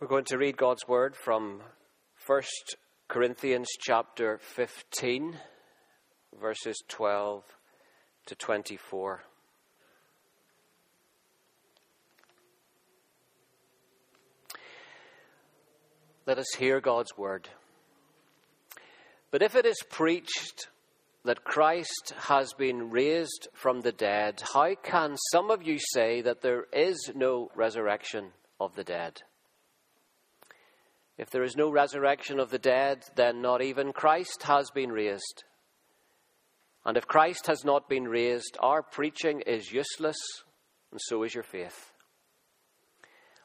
We're going to read God's word from 1 Corinthians chapter 15, verses 12 to 24. Let us hear God's word. But if it is preached that Christ has been raised from the dead, how can some of you say that there is no resurrection of the dead? If there is no resurrection of the dead, then not even Christ has been raised. And if Christ has not been raised, our preaching is useless, and so is your faith.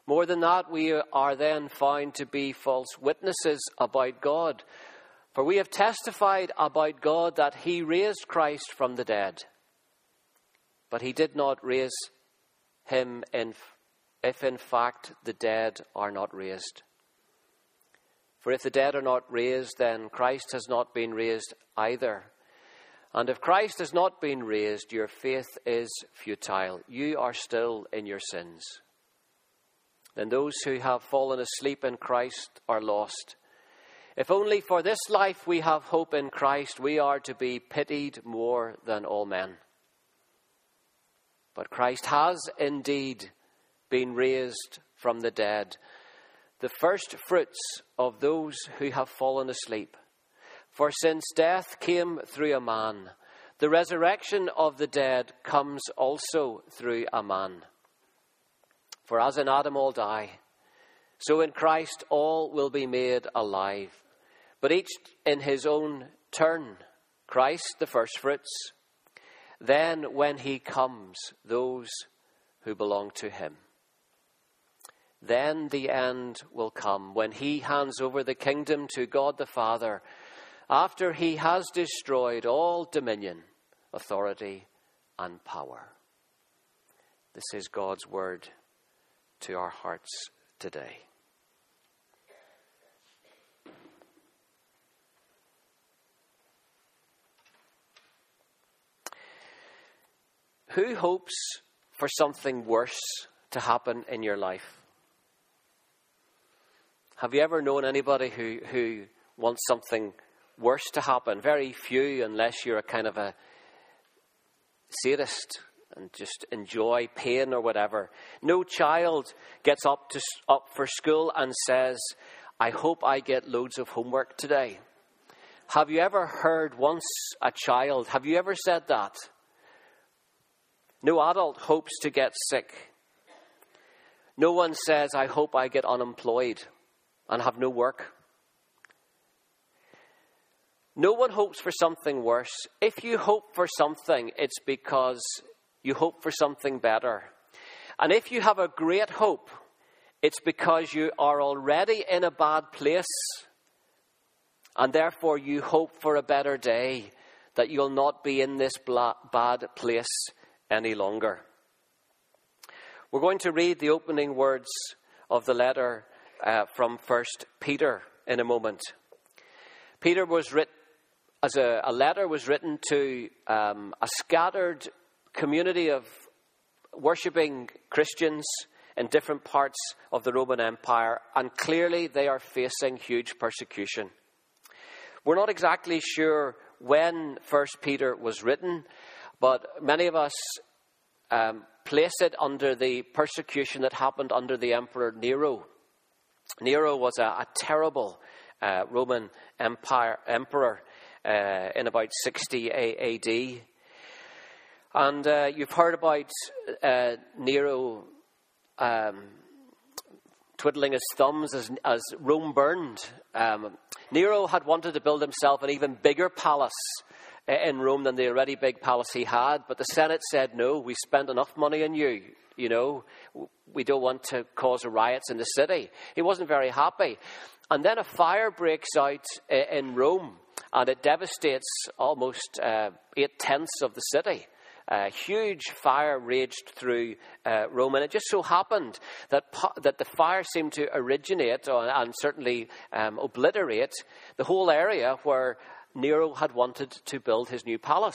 More than that, we are then found to be false witnesses about God. For we have testified about God that He raised Christ from the dead. But He did not raise Him if in fact the dead are not raised. For if the dead are not raised, then Christ has not been raised either. And if Christ has not been raised, your faith is futile. You are still in your sins. Then those who have fallen asleep in Christ are lost. If only for this life we have hope in Christ, we are to be pitied more than all men. But Christ has indeed been raised from the dead the first fruits of those who have fallen asleep. For since death came through a man, the resurrection of the dead comes also through a man. For as in Adam all die, so in Christ all will be made alive, but each in his own turn. Christ the firstfruits, then when he comes, those who belong to him. Then the end will come when he hands over the kingdom to God the Father after he has destroyed all dominion, authority, and power. This is God's word to our hearts today. Who hopes for something worse to happen in your life? Have you ever known anybody who, who wants something worse to happen? Very few, unless you're a kind of a sadist and just enjoy pain or whatever. No child gets up, to, up for school and says, I hope I get loads of homework today. Have you ever heard once a child, have you ever said that? No adult hopes to get sick. No one says, I hope I get unemployed and have no work. No one hopes for something worse. If you hope for something, it's because you hope for something better. And if you have a great hope, it's because you are already in a bad place. And therefore, you hope for a better day, that you'll not be in this bad place any longer. We're going to read the opening words of the letter uh, from First Peter in a moment. Peter was written as a, a, letter was written to um, a scattered community of worshipping Christians in different parts of the Roman Empire, and clearly they are facing huge persecution. We're not exactly sure when First Peter was written, but many of us um, place it under the persecution that happened under the Emperor Nero. Nero was a, a terrible uh, Roman empire, emperor uh, in about 60 AD. And uh, you've heard about uh, Nero um, twiddling his thumbs as, as Rome burned. Um, Nero had wanted to build himself an even bigger palace uh, in Rome than the already big palace he had, but the Senate said, No, we spent enough money on you. You know, we don't want to cause riots in the city. He wasn't very happy. And then a fire breaks out in Rome and it devastates almost uh, eight tenths of the city. A huge fire raged through uh, Rome, and it just so happened that, that the fire seemed to originate and certainly um, obliterate the whole area where Nero had wanted to build his new palace.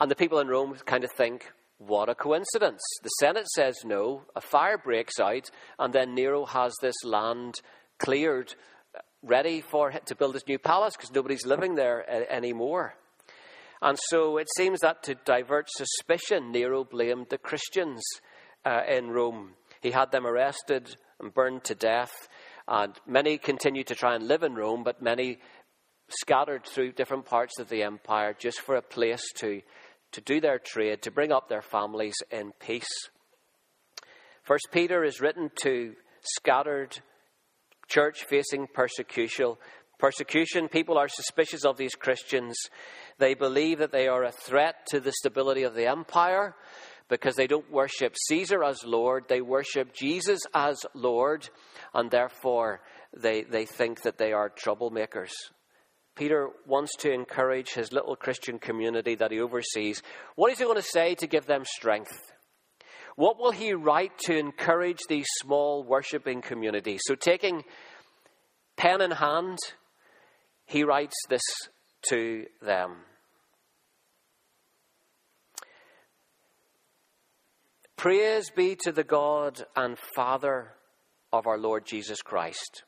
And the people in Rome kind of think, What a coincidence. The Senate says no, a fire breaks out, and then Nero has this land cleared, ready for to build his new palace because nobody's living there anymore. And so it seems that to divert suspicion, Nero blamed the Christians uh, in Rome. He had them arrested and burned to death, and many continued to try and live in Rome, but many scattered through different parts of the empire just for a place to, to do their trade, to bring up their families in peace. First Peter is written to scattered church facing persecution. Persecution, people are suspicious of these Christians. They believe that they are a threat to the stability of the empire because they don't worship Caesar as Lord, they worship Jesus as Lord, and therefore they, they think that they are troublemakers. Peter wants to encourage his little Christian community that he oversees. What is he going to say to give them strength? What will he write to encourage these small worshipping communities? So, taking pen in hand, he writes this to them. Praise be to the God and Father of our Lord Jesus Christ.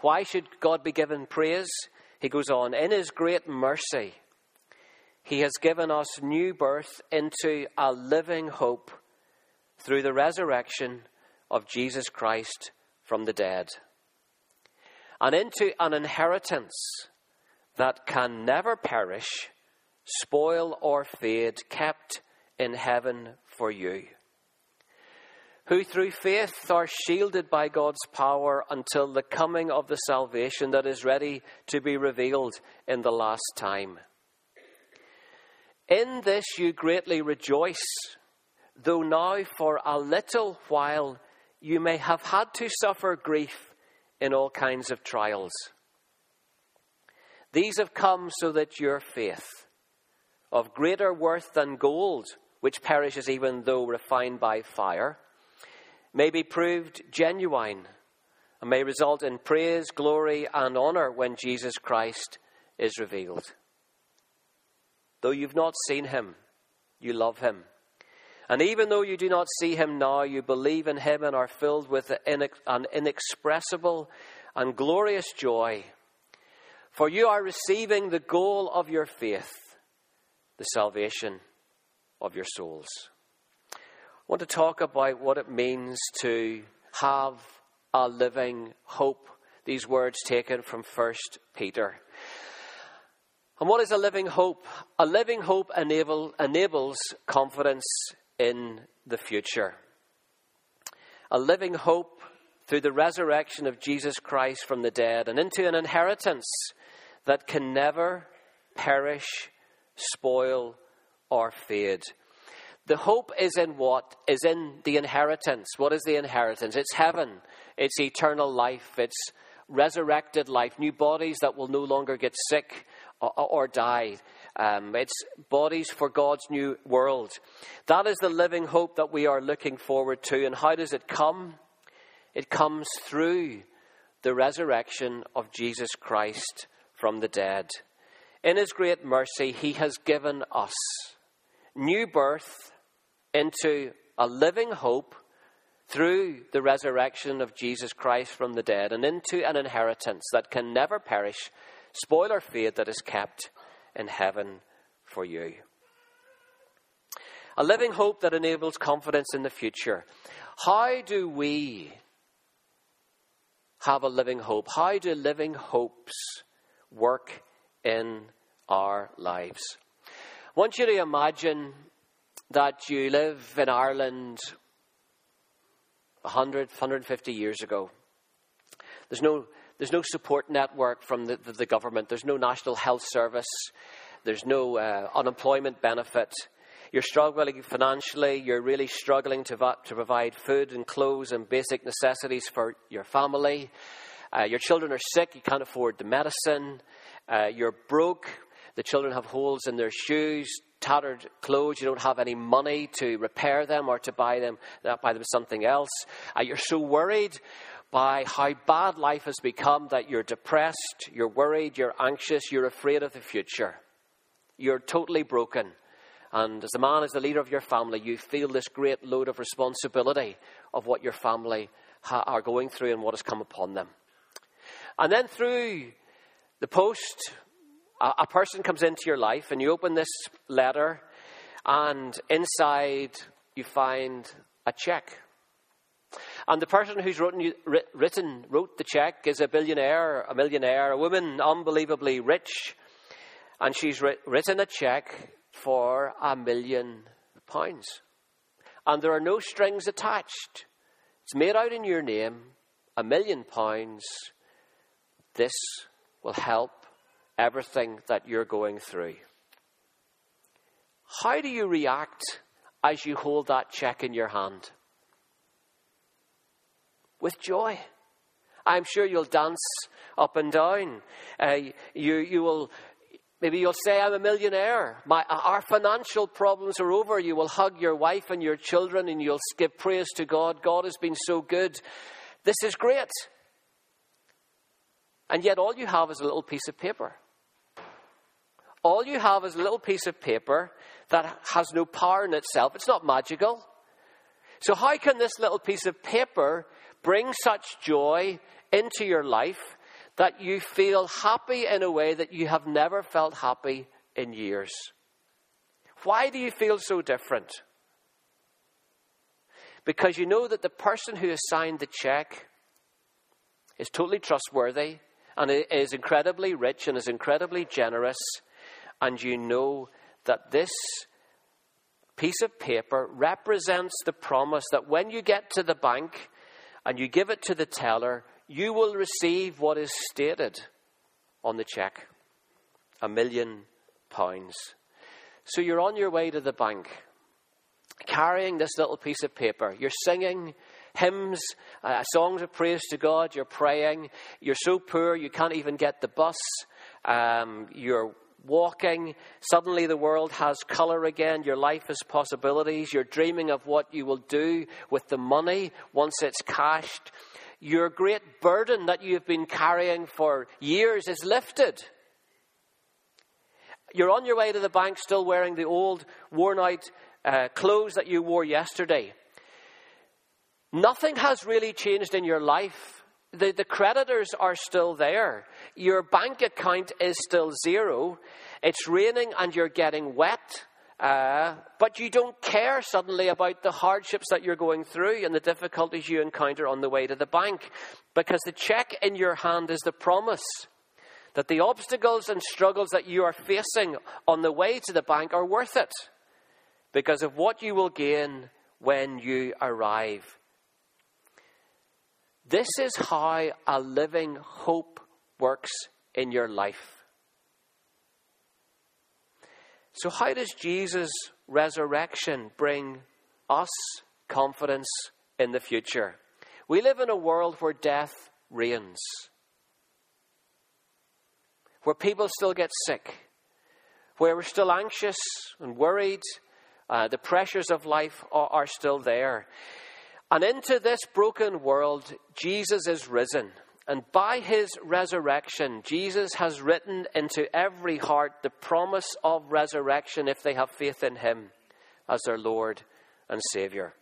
Why should God be given praise? He goes on, in his great mercy, he has given us new birth into a living hope through the resurrection of Jesus Christ from the dead, and into an inheritance that can never perish, spoil, or fade, kept in heaven for you who through faith are shielded by God's power until the coming of the salvation that is ready to be revealed in the last time. In this you greatly rejoice, though now for a little while you may have had to suffer grief in all kinds of trials. These have come so that your faith, of greater worth than gold, which perishes even though refined by fire, may be proved genuine and may result in praise, glory, and honor when Jesus Christ is revealed. Though you've not seen him, you love him. And even though you do not see him now, you believe in him and are filled with an inexpressible and glorious joy. For you are receiving the goal of your faith, the salvation of your souls want to talk about what it means to have a living hope. These words taken from 1 Peter. And what is a living hope? A living hope enable, enables confidence in the future. A living hope through the resurrection of Jesus Christ from the dead and into an inheritance that can never perish, spoil, or fade. The hope is in what? Is in the inheritance. What is the inheritance? It's heaven, it's eternal life, it's resurrected life, new bodies that will no longer get sick or, or die. Um, it's bodies for God's new world. That is the living hope that we are looking forward to. And how does it come? It comes through the resurrection of Jesus Christ from the dead. In His great mercy, He has given us new birth into a living hope through the resurrection of Jesus Christ from the dead and into an inheritance that can never perish, spoil or fade, that is kept in heaven for you. A living hope that enables confidence in the future. How do we have a living hope? How do living hopes work in our lives? I want you to imagine that you live in Ireland 100, 150 years ago. There's no, there's no support network from the, the, the government, there's no national health service, there's no uh, unemployment benefit. You're struggling financially, you're really struggling to, to provide food and clothes and basic necessities for your family. Uh, your children are sick, you can't afford the medicine. Uh, you're broke, the children have holes in their shoes, tattered clothes, you don't have any money to repair them or to buy them, uh, buy them something else. Uh, you're so worried by how bad life has become that you're depressed, you're worried, you're anxious, you're afraid of the future. You're totally broken And as the man, as the leader of your family, you feel this great load of responsibility of what your family ha- are going through and what has come upon them. And then through the post, a, person comes into your life and you open this letter, and inside you find a check. And the person who's written, written, wrote the check is a billionaire, a millionaire, a woman unbelievably rich. And she's written a check for a million pounds. And there are no strings attached. It's made out in your name, a million pounds. This will help everything that you're going through. How do you react as you hold that check in your hand? With joy. I'm sure you'll dance up and down. Uh, you, you will Maybe you'll say, I'm a millionaire. My, our financial problems are over. You will hug your wife and your children and you'll give praise to God. God has been so good. This is great. And yet, all you have is a little piece of paper. All you have is a little piece of paper that has no power in itself. It's not magical. So, how can this little piece of paper bring such joy into your life that you feel happy in a way that you have never felt happy in years? Why do you feel so different? Because you know that the person who has signed the check is totally trustworthy and is incredibly rich and is incredibly generous, and you know that this piece of paper represents the promise that when you get to the bank and you give it to the teller, you will receive what is stated on the check a million pounds. So you're on your way to the bank, carrying this little piece of paper. You're singing hymns, uh, songs of praise to God. You're praying. You're so poor you can't even get the bus. Um, you're walking. Suddenly the world has color again. Your life has possibilities. You're dreaming of what you will do with the money once it's cashed. Your great burden that you've been carrying for years is lifted. You're on your way to the bank still wearing the old, worn out uh, clothes that you wore yesterday. Nothing has really changed in your life. The, the creditors are still there. Your bank account is still zero. It's raining and you're getting wet. Uh, but you don't care suddenly about the hardships that you're going through and the difficulties you encounter on the way to the bank because the check in your hand is the promise that the obstacles and struggles that you are facing on the way to the bank are worth it because of what you will gain when you arrive. This is how a living hope works in your life. So, how does Jesus' resurrection bring us confidence in the future? We live in a world where death reigns, where people still get sick, where we're still anxious and worried. Uh, the pressures of life are, are still there. And into this broken world, Jesus is risen. And by his resurrection, Jesus has written into every heart the promise of resurrection if they have faith in him as their Lord and Savior.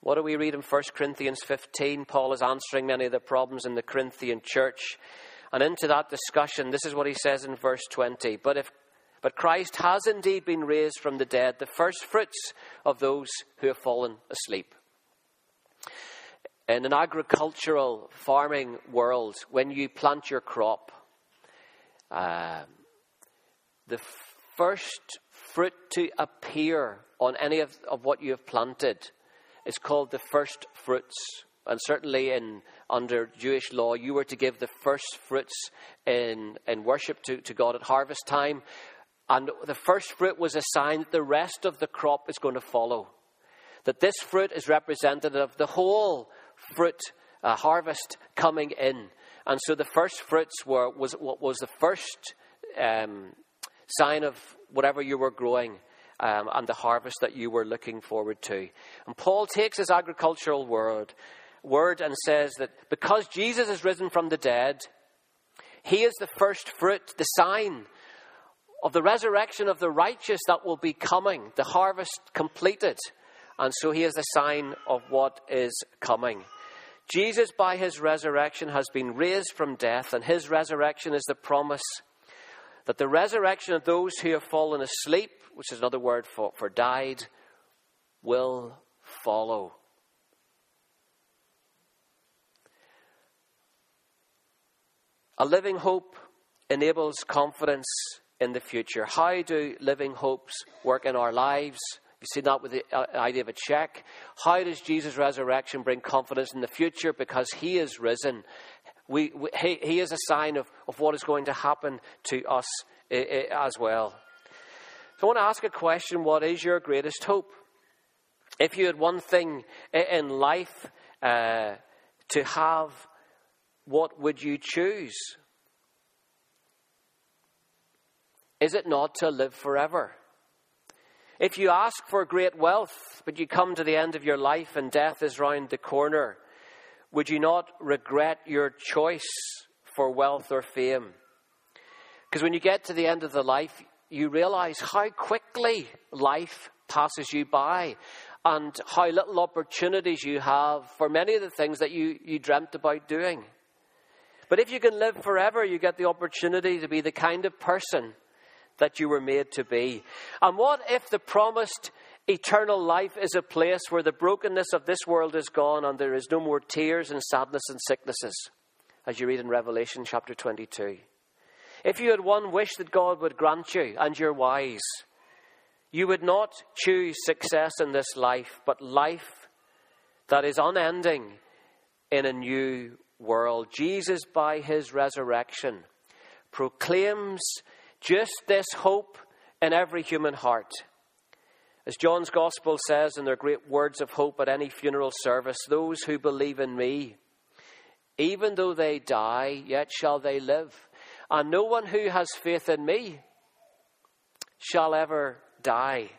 What do we read in 1 Corinthians 15? Paul is answering many of the problems in the Corinthian church. And into that discussion, this is what he says in verse 20. But if but Christ has indeed been raised from the dead, the first fruits of those who have fallen asleep. In an agricultural farming world, when you plant your crop, uh, the first fruit to appear on any of, of what you have planted is called the first fruits. And certainly in under Jewish law, you were to give the first fruits in, in worship to, to God at harvest time. And the first fruit was a sign that the rest of the crop is going to follow. That this fruit is representative of the whole fruit uh, harvest coming in. And so the first fruits were, was what was the first um, sign of whatever you were growing um, and the harvest that you were looking forward to. And Paul takes his agricultural word, word and says that because Jesus is risen from the dead, he is the first fruit, the sign of the resurrection of the righteous that will be coming, the harvest completed. And so he is the sign of what is coming. Jesus, by his resurrection, has been raised from death, and his resurrection is the promise that the resurrection of those who have fallen asleep, which is another word for, for died, will follow. A living hope enables confidence in the future. How do living hopes work in our lives? You see that with the uh, idea of a check. How does Jesus' resurrection bring confidence in the future? Because he is risen. We, we, he, he, is a sign of, of what is going to happen to us uh, uh, as well. So I want to ask a question What is your greatest hope? If you had one thing in life uh, to have, what would you choose? Is it not to live forever? If you ask for great wealth, but you come to the end of your life and death is round the corner, would you not regret your choice for wealth or fame? Because when you get to the end of the life, you realize how quickly life passes you by and how little opportunities you have for many of the things that you, you dreamt about doing. But if you can live forever, you get the opportunity to be the kind of person that you were made to be. And what if the promised eternal life is a place where the brokenness of this world is gone and there is no more tears and sadness and sicknesses, as you read in Revelation chapter 22? If you had one wish that God would grant you, and you're wise, you would not choose success in this life, but life that is unending in a new world. Jesus, by his resurrection, proclaims just this hope in every human heart. As John's Gospel says in their great words of hope at any funeral service, those who believe in me, even though they die, yet shall they live. And no one who has faith in me shall ever die.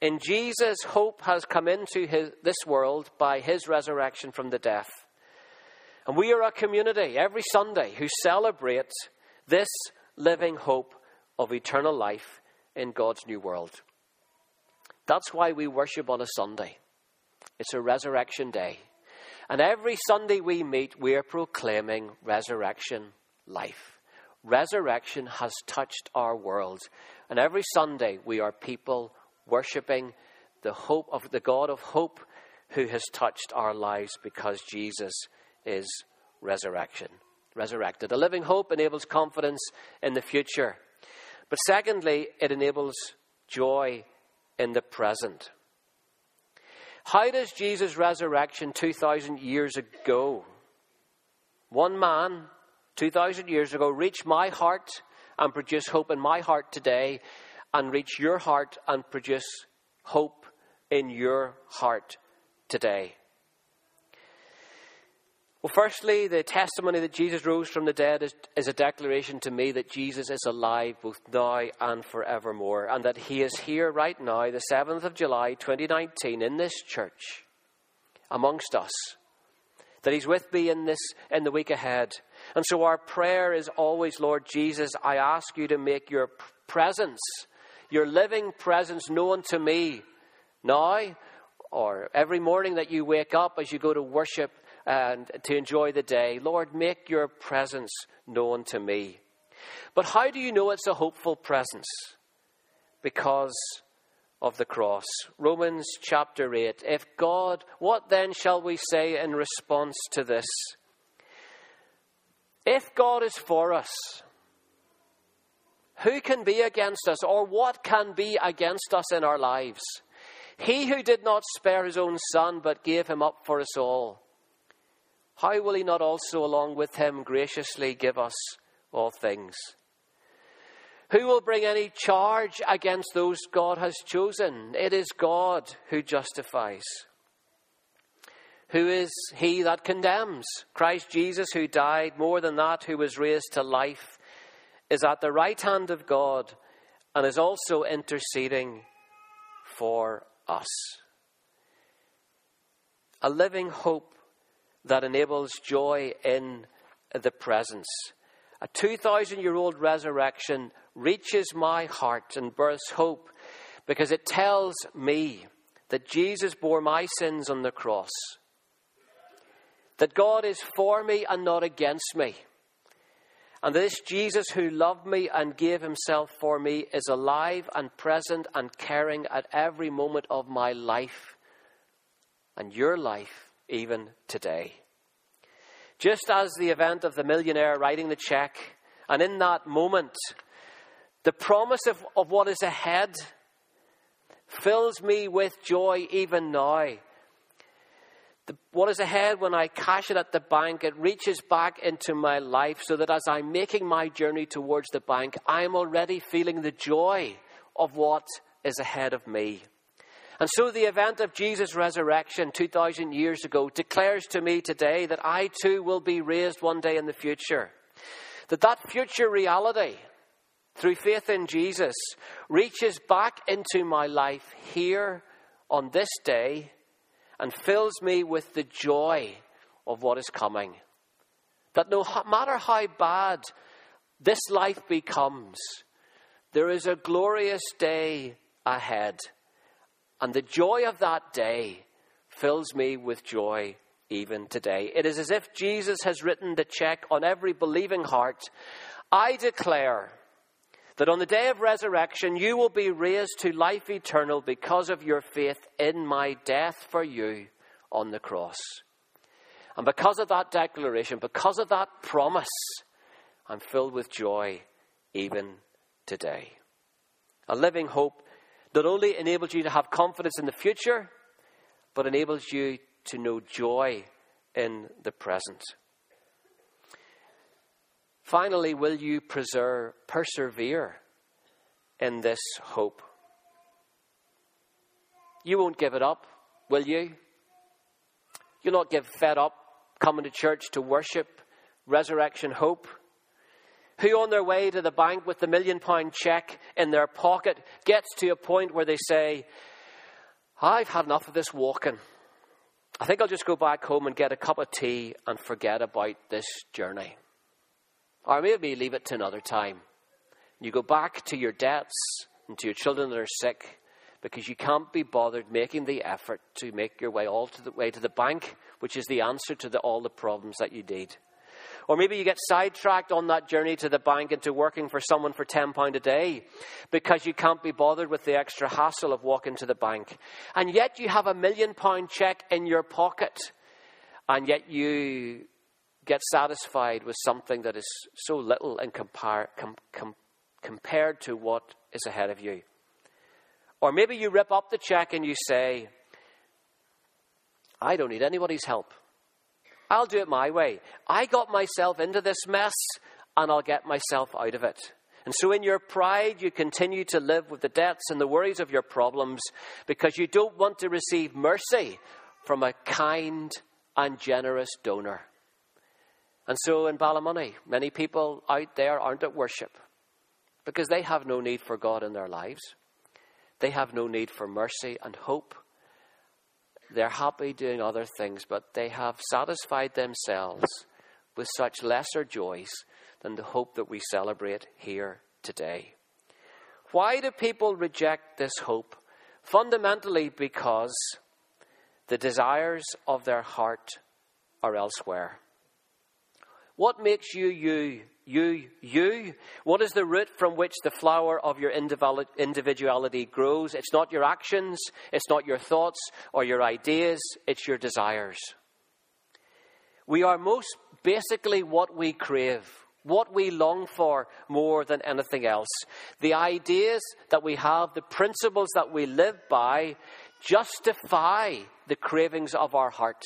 In Jesus, hope has come into his, this world by his resurrection from the death. And we are a community every Sunday who celebrate this living hope of eternal life in God's new world. That's why we worship on a Sunday. It's a resurrection day. And every Sunday we meet, we are proclaiming resurrection life. Resurrection has touched our world. And every Sunday we are people worshipping the hope of the God of hope who has touched our lives because Jesus is resurrection. Resurrected. A living hope enables confidence in the future. But secondly, it enables joy in the present. How does Jesus' resurrection 2,000 years ago, one man 2,000 years ago, reach my heart and produce hope in my heart today, and reach your heart and produce hope in your heart today? Well, firstly, the testimony that Jesus rose from the dead is, is, a declaration to me that Jesus is alive both now and forevermore, and that he is here right now, the 7th of July 2019, in this church, amongst us. That he's with me in this in the week ahead. And so our prayer is always, Lord Jesus, I ask you to make your presence, your living presence known to me now or every morning that you wake up as you go to worship and to enjoy the day. Lord, make your presence known to me. But how do you know it's a hopeful presence? Because of the cross. Romans chapter 8. If God, what then shall we say in response to this? If God is for us, who can be against us, or what can be against us in our lives? He who did not spare his own son, but gave him up for us all how will he not also, along with him, graciously give us all things? Who will bring any charge against those God has chosen? It is God who justifies. Who is he that condemns? Christ Jesus, who died, more than that, who was raised to life, is at the right hand of God and is also interceding for us. A living hope that enables joy in the presence. A 2,000 year old resurrection reaches my heart and births hope because it tells me that Jesus bore my sins on the cross, that God is for me and not against me, and this Jesus who loved me and gave himself for me is alive and present and caring at every moment of my life and your life even today. Just as the event of the millionaire writing the check, and in that moment, the promise of, of what is ahead fills me with joy even now. The, what is ahead when I cash it at the bank, it reaches back into my life so that as I'm making my journey towards the bank, I am already feeling the joy of what is ahead of me. And so the event of Jesus' resurrection 2,000 years ago declares to me today that I too will be raised one day in the future. That that future reality, through faith in Jesus, reaches back into my life here on this day and fills me with the joy of what is coming. That no matter how bad this life becomes, there is a glorious day ahead. And the joy of that day fills me with joy even today. It is as if Jesus has written the check on every believing heart. I declare that on the day of resurrection you will be raised to life eternal because of your faith in my death for you on the cross. And because of that declaration, because of that promise, I'm filled with joy even today. A living hope not only enables you to have confidence in the future, but enables you to know joy in the present. Finally, will you preserve, persevere in this hope? You won't give it up, will you? You'll not get fed up coming to church to worship resurrection hope. Who, on their way to the bank with the million pound check in their pocket, gets to a point where they say, I've had enough of this walking. I think I'll just go back home and get a cup of tea and forget about this journey. Or maybe leave it to another time. You go back to your debts and to your children that are sick because you can't be bothered making the effort to make your way all the way to the bank, which is the answer to the, all the problems that you need. Or maybe you get sidetracked on that journey to the bank into working for someone for £10 a day because you can't be bothered with the extra hassle of walking to the bank. And yet you have a million pound check in your pocket, and yet you get satisfied with something that is so little in compar- com- com- compared to what is ahead of you. Or maybe you rip up the check and you say, I don't need anybody's help. I'll do it my way. I got myself into this mess and I'll get myself out of it. And so, in your pride, you continue to live with the debts and the worries of your problems because you don't want to receive mercy from a kind and generous donor. And so in Ballymoney, many people out there aren't at worship because they have no need for God in their lives. They have no need for mercy and hope. They're happy doing other things, but they have satisfied themselves with such lesser joys than the hope that we celebrate here today. Why do people reject this hope? Fundamentally, because the desires of their heart are elsewhere. What makes you you? You, you. What is the root from which the flower of your individuality grows? It's not your actions, it's not your thoughts or your ideas, it's your desires. We are most basically what we crave, what we long for more than anything else. The ideas that we have, the principles that we live by, justify the cravings of our heart.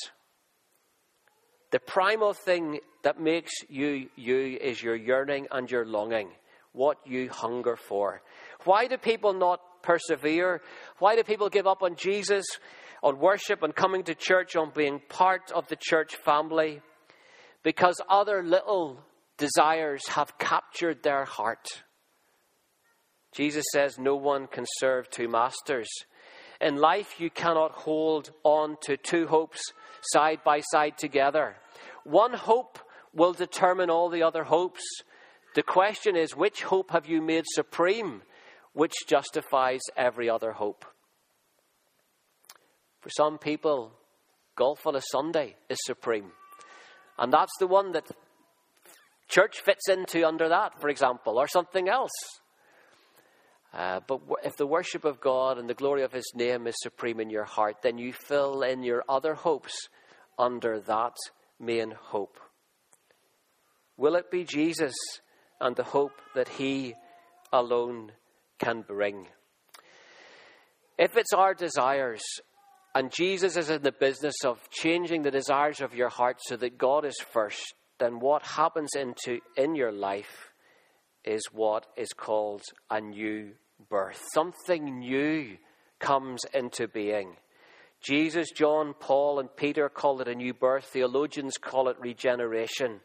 The primal thing that makes you you is your yearning and your longing, what you hunger for. Why do people not persevere? Why do people give up on Jesus, on worship, on coming to church, on being part of the church family? Because other little desires have captured their heart. Jesus says no one can serve two masters. In life, you cannot hold on to two hopes side by side together. One hope will determine all the other hopes, The question is, which hope have you made supreme, which justifies every other hope? For some people, golf on a Sunday is supreme. And that's the one that church fits into under that, for example, or something else. Uh, but if the worship of God and the glory of His name is supreme in your heart, then you fill in your other hopes under that main hope. Will it be Jesus and the hope that He alone can bring? If it's our desires, and Jesus is in the business of changing the desires of your heart so that God is first, then what happens into in your life is what is called a new birth. Something new comes into being. Jesus, John, Paul, and Peter call it a new birth. Theologians call it regeneration.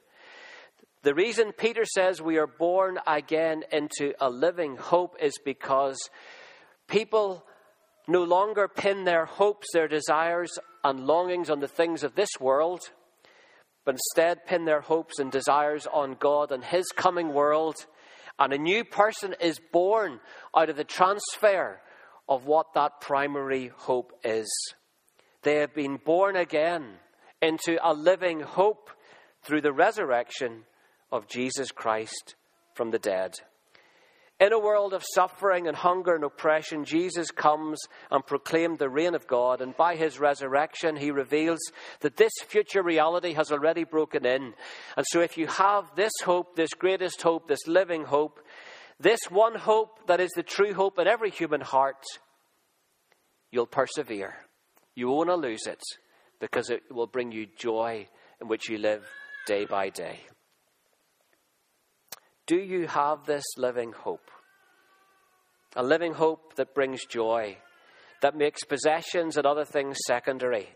The reason Peter says we are born again into a living hope is because people no longer pin their hopes, their desires, and longings on the things of this world, but instead pin their hopes and desires on God and His coming world. And a new person is born out of the transfer of what that primary hope is. They have been born again into a living hope through the resurrection of Jesus Christ from the dead. In a world of suffering and hunger and oppression, Jesus comes and proclaimed the reign of God, and by his resurrection, he reveals that this future reality has already broken in. And so, if you have this hope, this greatest hope, this living hope, this one hope that is the true hope in every human heart, you'll persevere. You won't lose it because it will bring you joy in which you live day by day. Do you have this living hope? A living hope that brings joy, that makes possessions and other things secondary,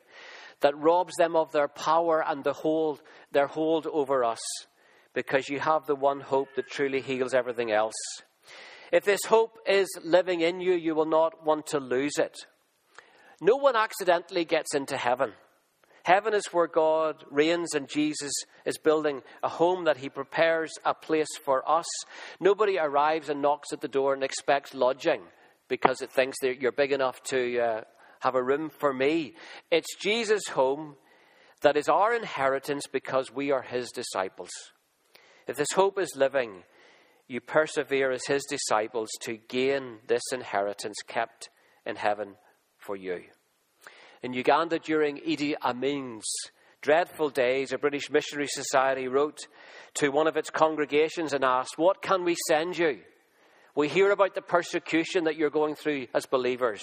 that robs them of their power and the hold, their hold over us, because you have the one hope that truly heals everything else. If this hope is living in you, you will not want to lose it. No one accidentally gets into heaven. Heaven is where God reigns and Jesus is building a home that he prepares a place for us. Nobody arrives and knocks at the door and expects lodging because it thinks that you're big enough to uh, have a room for me. It's Jesus' home that is our inheritance because we are his disciples. If this hope is living, you persevere as his disciples to gain this inheritance kept in heaven for you. In Uganda during Idi Amin's dreadful days, a British Missionary Society wrote to one of its congregations and asked, What can we send you? We hear about the persecution that you're going through as believers.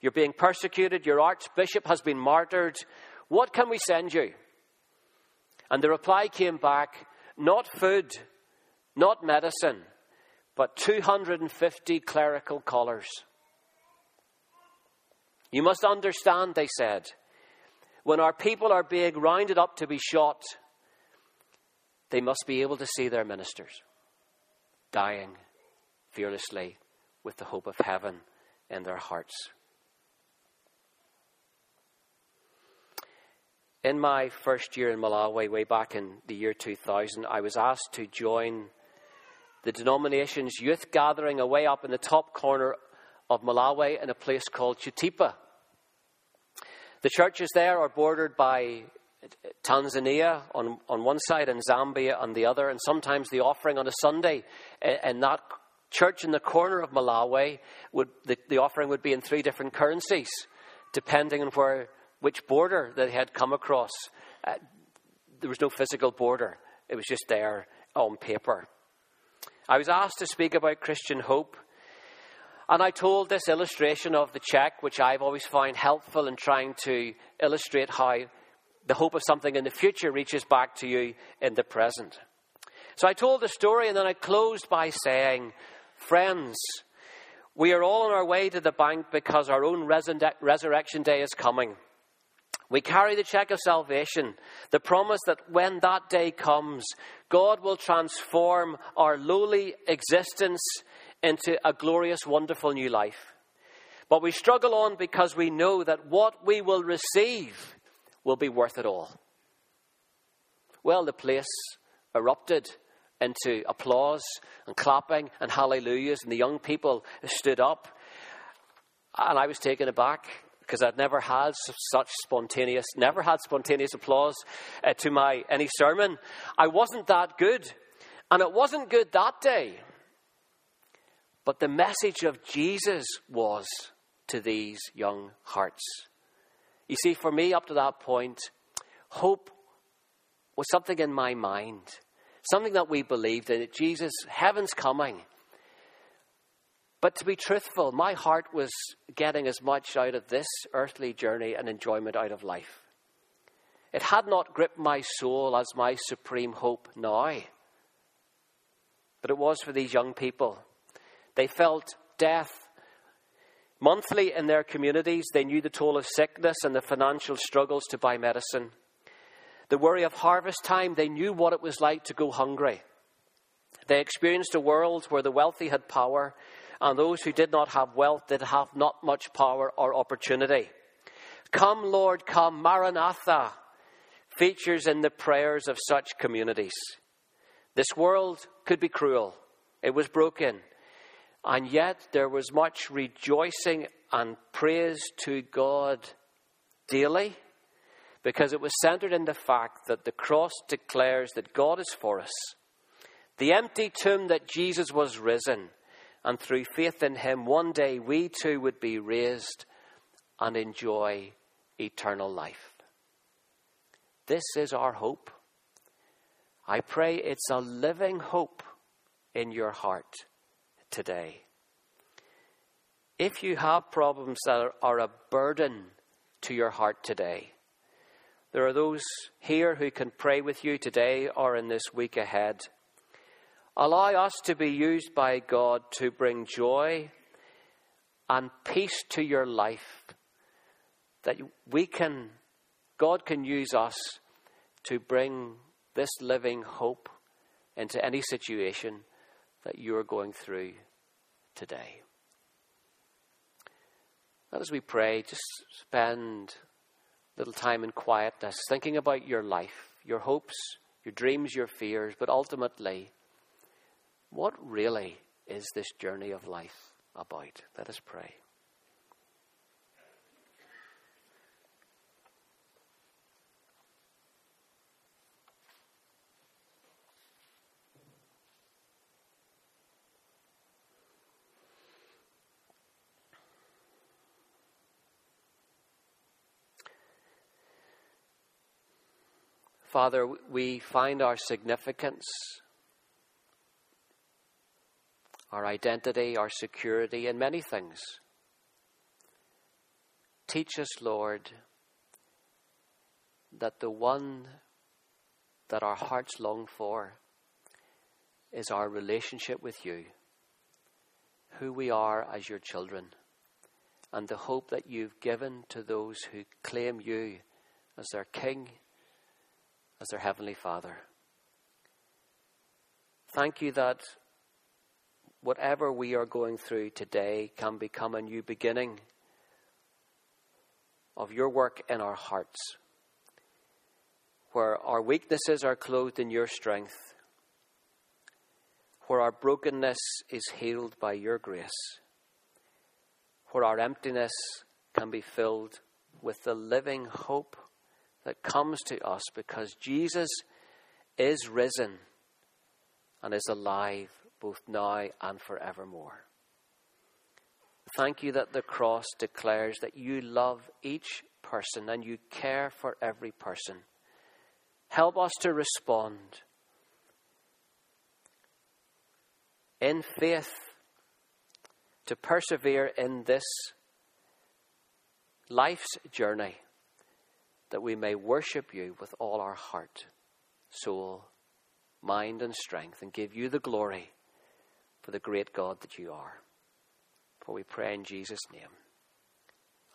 You're being persecuted, your archbishop has been martyred. What can we send you? And the reply came back not food, not medicine, but 250 clerical collars. You must understand, they said, when our people are being rounded up to be shot, they must be able to see their ministers dying fearlessly with the hope of heaven in their hearts. In my first year in Malawi, way back in the year 2000, I was asked to join the denomination's youth gathering away up in the top corner of Malawi in a place called Chitipa. The churches there are bordered by Tanzania on, on one side and Zambia on the other, and sometimes the offering on a Sunday in that church in the corner of Malawi would the, the offering would be in three different currencies, depending on where which border they had come across. Uh, there was no physical border; it was just there on paper. I was asked to speak about Christian hope and I told this illustration of the check, which I've always found helpful in trying to illustrate how the hope of something in the future reaches back to you in the present. So I told the story and then I closed by saying, Friends, we are all on our way to the bank because our own resurrection day is coming. We carry the check of salvation, the promise that when that day comes, God will transform our lowly existence into a glorious, wonderful new life. But we struggle on because we know that what we will receive will be worth it all. Well, the place erupted into applause and clapping and hallelujahs, and the young people stood up. And I was taken aback because I'd never had such spontaneous, never had spontaneous applause uh, to my any sermon. I wasn't that good, and it wasn't good that day. But the message of Jesus was to these young hearts. You see, for me, up to that point, hope was something in my mind, something that we believed in. Jesus, heaven's coming. But to be truthful, my heart was getting as much out of this earthly journey and enjoyment out of life. It had not gripped my soul as my supreme hope now. But it was for these young people. They felt death monthly in their communities. They knew the toll of sickness and the financial struggles to buy medicine. The worry of harvest time, they knew what it was like to go hungry. They experienced a world where the wealthy had power and those who did not have wealth did have not much power or opportunity. Come, Lord, come, Maranatha, features in the prayers of such communities. This world could be cruel, it was broken, and yet there was much rejoicing and praise to God daily because it was centered in the fact that the cross declares that God is for us. The empty tomb that Jesus was risen and through faith in Him, one day we too would be raised and enjoy eternal life. This is our hope. I pray it's a living hope in your heart today. If you have problems that are a burden to your heart today, there are those here who can pray with you today or in this week ahead. Allow us to be used by God to bring joy and peace to your life. That we can, God can use us to bring this living hope into any situation that you're going through today. And as we pray, just spend a little time in quietness, thinking about your life, your hopes, your dreams, your fears, but ultimately, what really is this journey of life about? Let us pray. Father, we find our significance our identity, our security, and many things. Teach us, Lord, that the one that our hearts long for is our relationship with you, who we are as your children, and the hope that you've given to those who claim you as their King, as their Heavenly Father. Thank you that whatever we are going through today can become a new beginning of your work in our hearts, where our weaknesses are clothed in your strength, where our brokenness is healed by your grace, where our emptiness can be filled with the living hope that comes to us because Jesus is risen and is alive both now and forevermore. Thank you that the cross declares that you love each person and you care for every person. Help us to respond in faith, to persevere in this life's journey, that we may worship you with all our heart, soul, mind, and strength, and give you the glory for the great God that you are. For we pray in Jesus' name.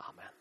Amen.